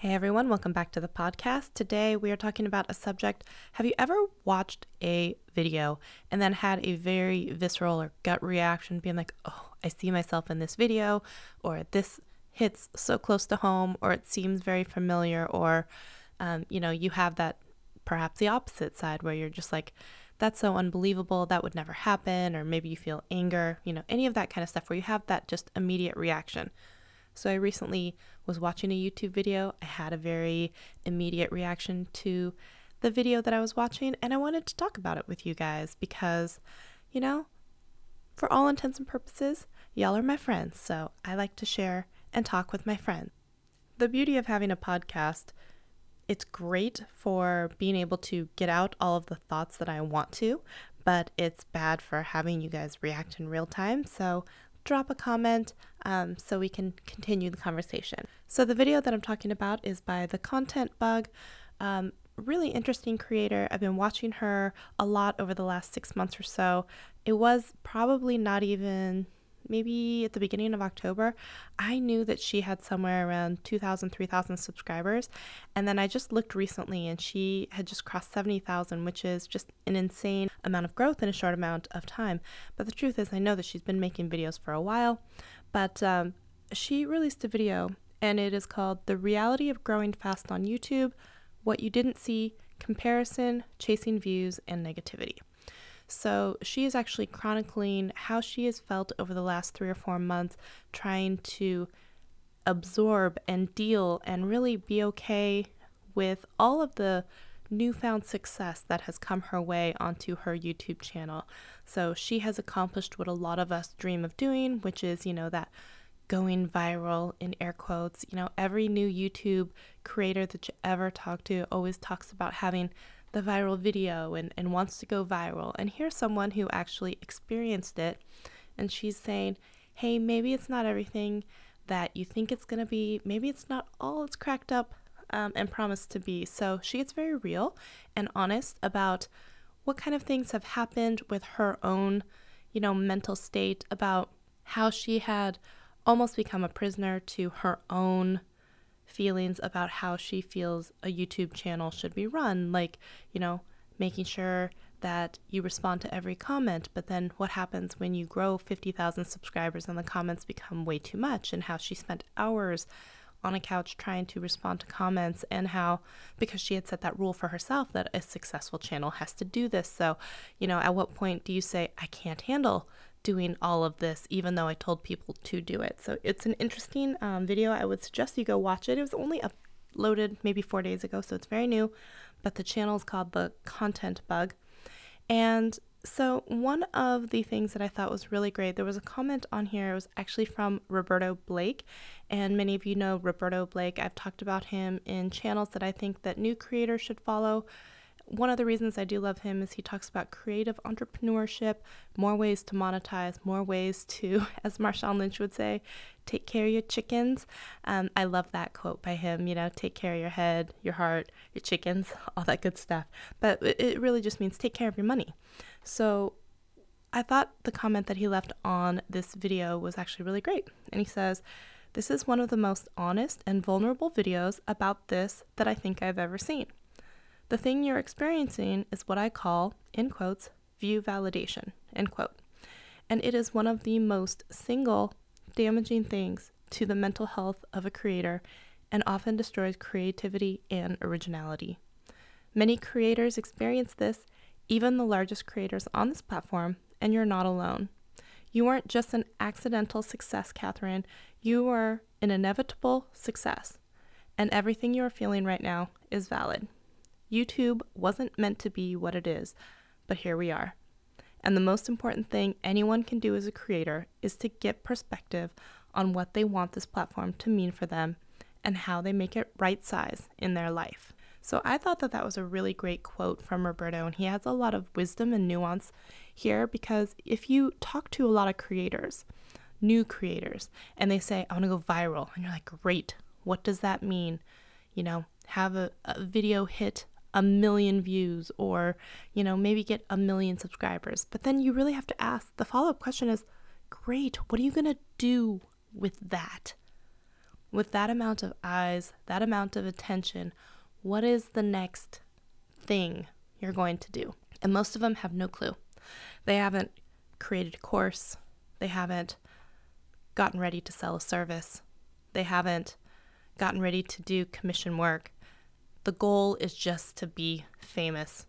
Hey everyone, welcome back to the podcast. Today we are talking about a subject. Have you ever watched a video and then had a very visceral or gut reaction, being like, oh, I see myself in this video, or this hits so close to home, or it seems very familiar, or, um, you know, you have that perhaps the opposite side where you're just like, that's so unbelievable, that would never happen, or maybe you feel anger, you know, any of that kind of stuff where you have that just immediate reaction. So I recently was watching a YouTube video. I had a very immediate reaction to the video that I was watching, and I wanted to talk about it with you guys because, you know, for all intents and purposes, y'all are my friends, so I like to share and talk with my friends. The beauty of having a podcast, it's great for being able to get out all of the thoughts that I want to, but it's bad for having you guys react in real time. So drop a comment um, so we can continue the conversation. So, the video that I'm talking about is by The Content Bug. Um, really interesting creator. I've been watching her a lot over the last six months or so. It was probably not even maybe at the beginning of October, I knew that she had somewhere around 2,000, 3,000 subscribers. And then I just looked recently and she had just crossed 70,000, which is just an insane amount of growth in a short amount of time. But the truth is, I know that she's been making videos for a while, but um, she released a video and it is called The Reality of Growing Fast on YouTube What You Didn't See, Comparison, Chasing Views, and Negativity. So she is actually chronicling how she has felt over the last three or four months, trying to absorb and deal and really be okay with all of the newfound success that has come her way onto her YouTube channel. So she has accomplished what a lot of us dream of doing, which is, you know, that going viral in air quotes. You know, every new YouTube creator that you ever talk to always talks about having the viral video and, and wants to go viral. And here's someone who actually experienced it. And she's saying, hey, maybe it's not everything that you think it's going to be. Maybe it's not all it's cracked up um, and promised to be. So she gets very real and honest about what kind of things have happened with her own, you know, mental state, about how she had almost become a prisoner to her own feelings about how she feels a YouTube channel should be run, like, you know, making sure that you respond to every comment, but then what happens when you grow 50,000 subscribers and the comments become way too much, and how she spent hours on a couch trying to respond to comments, and how, because she had set that rule for herself that a successful channel has to do this. So, you know, at what point do you say, I can't handle doing all of this, even though I told people to do it. So it's an interesting um, video. I would suggest you go watch it. It was only uploaded maybe four days ago, so it's very new, but the channel is called The Content Bug. And so, one of the things that I thought was really great, there was a comment on here. It was actually from Roberto Blake. And many of you know Roberto Blake. I've talked about him in channels that I think that new creators should follow one of the reasons I do love him is he talks about creative entrepreneurship, more ways to monetize, more ways to, as Marshawn Lynch would say, take care of your chickens. Um, I love that quote by him, you know, take care of your head, your heart, your chickens, all that good stuff. But it really just means take care of your money. So I thought the comment that he left on this video was actually really great. And he says, This is one of the most honest and vulnerable videos about this that I think I've ever seen. The thing you're experiencing is what I call, in quotes, view validation, end quote. And it is one of the most single damaging things to the mental health of a creator and often destroys creativity and originality. Many creators experience this, even the largest creators on this platform, and you're not alone. You weren't just an accidental success, Catherine. You were an inevitable success. And everything you are feeling right now is valid. YouTube wasn't meant to be what it is, but here we are. And the most important thing anyone can do as a creator is to get perspective on what they want this platform to mean for them and how they make it right size in their life. So I thought that that was a really great quote from Roberto, and he has a lot of wisdom and nuance here because if you talk to a lot of creators, new creators, and they say, I want to go viral, and you're like, great, what does that mean? You know, have a, a video hit a million views or, you know, maybe get a million subscribers. But then you really have to ask the follow up question is great, what are you going to do with that? with that amount of eyes, that amount of attention, what is the next thing you're going to do? And most of them have no clue. They haven't created a course, they haven't gotten ready to sell a service, they haven't gotten ready to do commission work. The goal is just to be famous.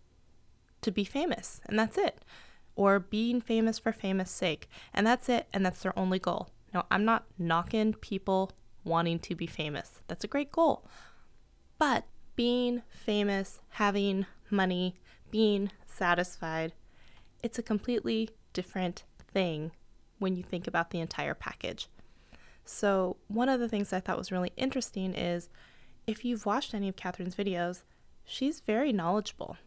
To be famous, and that's it. Or being famous for famous sake, and that's it, and that's their only goal. Now, I'm not knocking people wanting to be famous. That's a great goal. But being famous, having money, being satisfied, it's a completely different thing when you think about the entire package. So, one of the things I thought was really interesting is if you've watched any of Catherine's videos, she's very knowledgeable.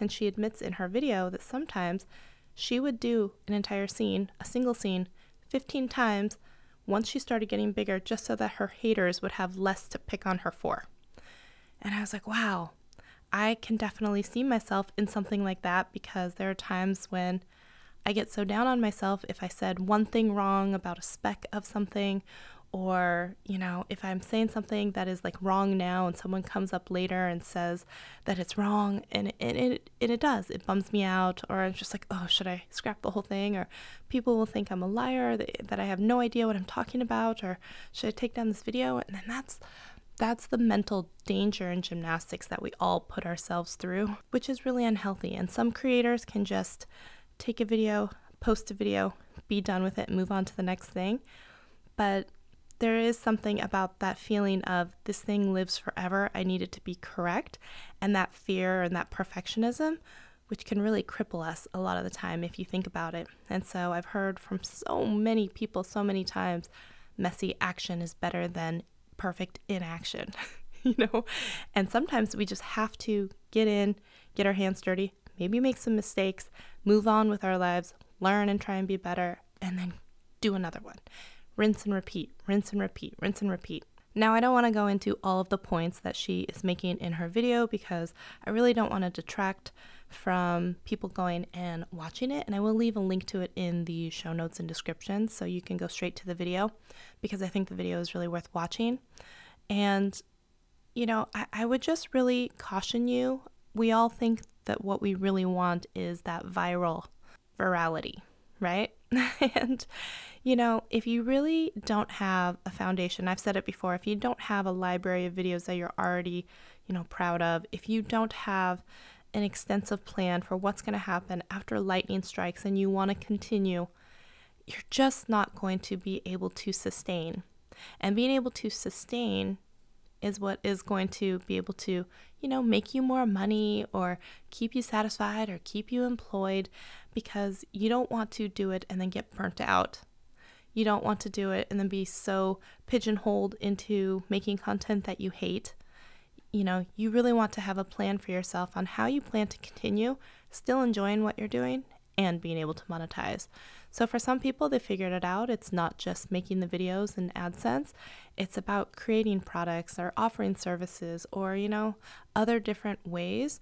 And she admits in her video that sometimes she would do an entire scene, a single scene, 15 times once she started getting bigger, just so that her haters would have less to pick on her for. And I was like, wow, I can definitely see myself in something like that because there are times when I get so down on myself if I said one thing wrong about a speck of something or you know if i'm saying something that is like wrong now and someone comes up later and says that it's wrong and, and it, and it does it bums me out or i'm just like oh should i scrap the whole thing? Or people will think i'm a liar that, that i have no idea what i'm talking about or should i take down this video? And then that's that's the mental danger in gymnastics that we all put ourselves through which is really unhealthy and some creators can just take a video post a video be done with it move on to the next thing but there is something about that feeling of this thing lives forever. I need it to be correct. And that fear and that perfectionism, which can really cripple us a lot of the time if you think about it. And so I've heard from so many people so many times messy action is better than perfect inaction, you know? And sometimes we just have to get in, get our hands dirty, maybe make some mistakes, move on with our lives, learn and try and be better, and then do another one rinse and repeat, rinse and repeat, rinse and repeat. Now, I don't want to go into all of the points that she is making in her video because I really don't want to detract from people going and watching it. And I will leave a link to it in the show notes and description so you can go straight to the video because I think the video is really worth watching. And, you know, I, I would just really caution you. We all think that what we really want is that viral virality, right? and, you know, if you really don't have a foundation, I've said it before, if you don't have a library of videos that you're already, you know, proud of, if you don't have an extensive plan for what's going to happen after lightning strikes and you want to continue, you're just not going to be able to sustain. And being able to sustain is what is going to be able to, you know, make you more money or keep you satisfied or keep you employed because you don't want to do it and then get burnt out. You don't want to do it and then be so pigeonholed into making content that you hate. You know, you really want to have a plan for yourself on how you plan to continue still enjoying what you're doing and being able to monetize. So for some people, they figured it out. It's not just making the videos and AdSense, it's about creating products or offering services or, you know, other different ways,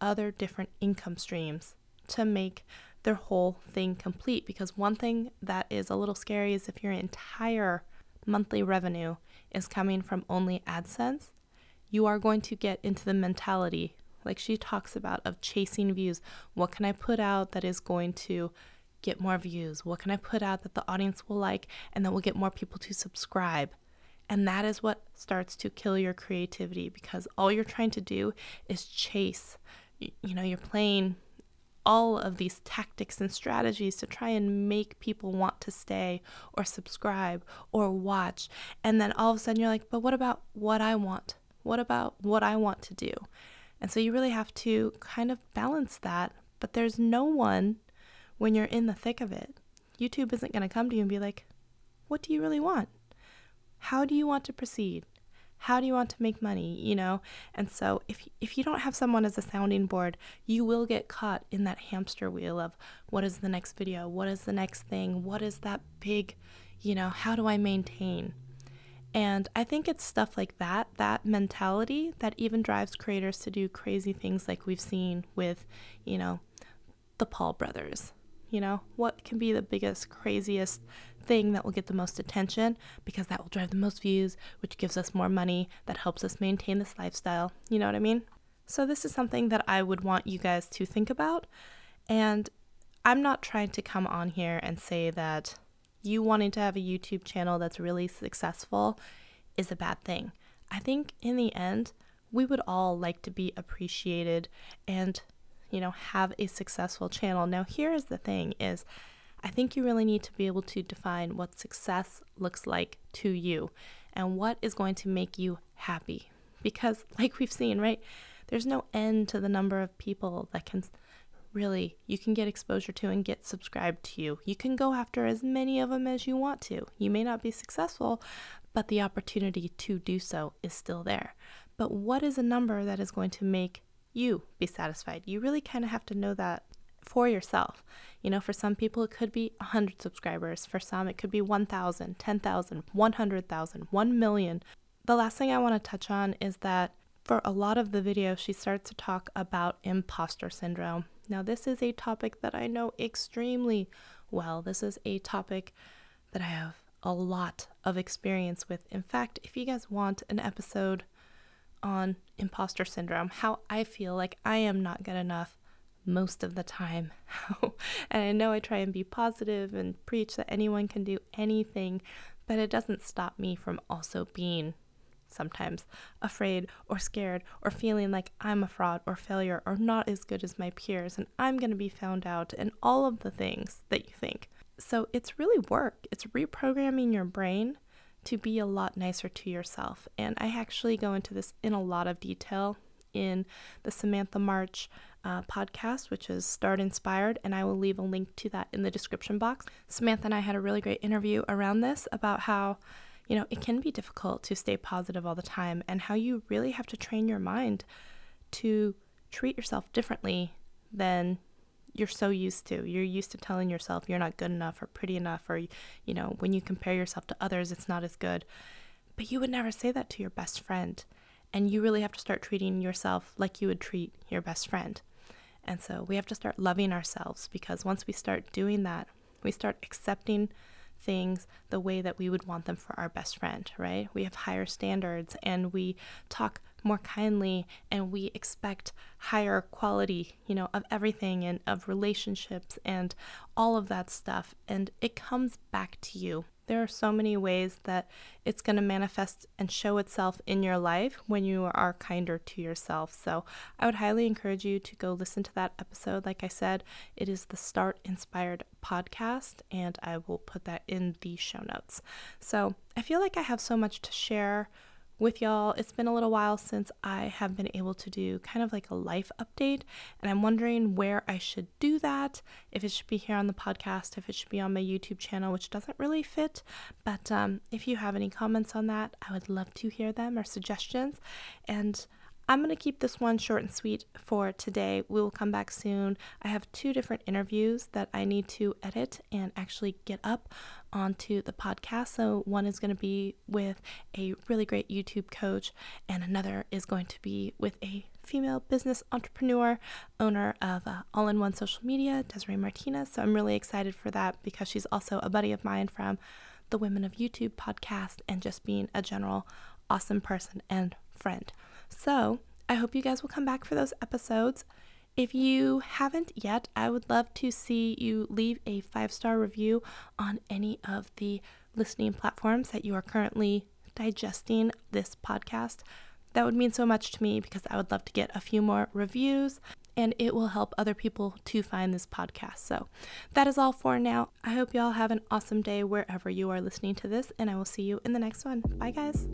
other different income streams to make their whole thing complete. Because one thing that is a little scary is if your entire monthly revenue is coming from only AdSense, you are going to get into the mentality like she talks about of chasing views. What can I put out that is going to get more views? What can I put out that the audience will like and that will get more people to subscribe? And that is what starts to kill your creativity because all you're trying to do is chase. You know, you're playing all of these tactics and strategies to try and make people want to stay or subscribe or watch. And then all of a sudden you're like, but what about what I want? What about what I want to do? And so you really have to kind of balance that. But there's no one when you're in the thick of it. YouTube isn't going to come to you and be like, what do you really want? How do you want to proceed? How do you want to make money, you know? And so if if you don't have someone as a sounding board, you will get caught in that hamster wheel of what is the next video? What is the next thing? What is that big, you know, how do I maintain? And I think it's stuff like that, that mentality that even drives creators to do crazy things like we've seen with, you know, the Paul brothers. You know, what can be the biggest, craziest thing that will get the most attention because that will drive the most views, which gives us more money that helps us maintain this lifestyle. You know what I mean? So, this is something that I would want you guys to think about. And I'm not trying to come on here and say that you wanting to have a YouTube channel that's really successful is a bad thing. I think in the end, we would all like to be appreciated and, you know, have a successful channel. Now, here is the thing is I think you really need to be able to define what success looks like to you and what is going to make you happy. Because like we've seen, right? There's no end to the number of people that can really you can get exposure to and get subscribed to you. You can go after as many of them as you want to. You may not be successful, but the opportunity to do so is still there. But what is a number that is going to make you be satisfied? You really kind of have to know that for yourself. You know, for some people, it could be 100 subscribers. For some, it could be 1,000, 10,000, 100,000, 1 million. The last thing I want to touch on is that for a lot of the video, she starts to talk about imposter syndrome. Now, this is a topic that I know extremely well. This is a topic that I have a lot of experience with. In fact, if you guys want an episode on imposter syndrome, how I feel like I am not good enough most of the time. and I know I try and be positive and preach that anyone can do anything, but it doesn't stop me from also being sometimes afraid or scared or feeling like I'm a fraud or failure or not as good as my peers and I'm going to be found out and all of the things that you think. So it's really work. It's reprogramming your brain to be a lot nicer to yourself. And I actually go into this in a lot of detail in the Samantha March uh, podcast, which is Start Inspired, and I will leave a link to that in the description box. Samantha and I had a really great interview around this about how, you know, it can be difficult to stay positive all the time and how you really have to train your mind to treat yourself differently than you're so used to. You're used to telling yourself you're not good enough or pretty enough, or, you know, when you compare yourself to others, it's not as good. But you would never say that to your best friend. And you really have to start treating yourself like you would treat your best friend. And so we have to start loving ourselves because once we start doing that, we start accepting things the way that we would want them for our best friend, right? We have higher standards and we talk more kindly and we expect higher quality, you know, of everything and of relationships and all of that stuff. And it comes back to you. There are so many ways that it's going to manifest and show itself in your life when you are kinder to yourself. So, I would highly encourage you to go listen to that episode. Like I said, it is the Start Inspired podcast, and I will put that in the show notes. So, I feel like I have so much to share with y'all. It's been a little while since I have been able to do kind of like a life update, and I'm wondering where I should do that. If it should be here on the podcast, if it should be on my YouTube channel, which doesn't really fit. But um, if you have any comments on that, I would love to hear them or suggestions. And I'm going to keep this one short and sweet for today. We will come back soon. I have two different interviews that I need to edit and actually get up onto the podcast. So, one is going to be with a really great YouTube coach, and another is going to be with a female business entrepreneur, owner of uh, All in One Social Media, Desiree Martinez. So, I'm really excited for that because she's also a buddy of mine from the Women of YouTube podcast and just being a general awesome person and friend. So I hope you guys will come back for those episodes. If you haven't yet, I would love to see you leave a five star review on any of the listening platforms that you are currently digesting this podcast. That would mean so much to me because I would love to get a few more reviews and it will help other people to find this podcast. So that is all for now. I hope y'all have an awesome day wherever you are listening to this, and I will see you in the next one. Bye, guys.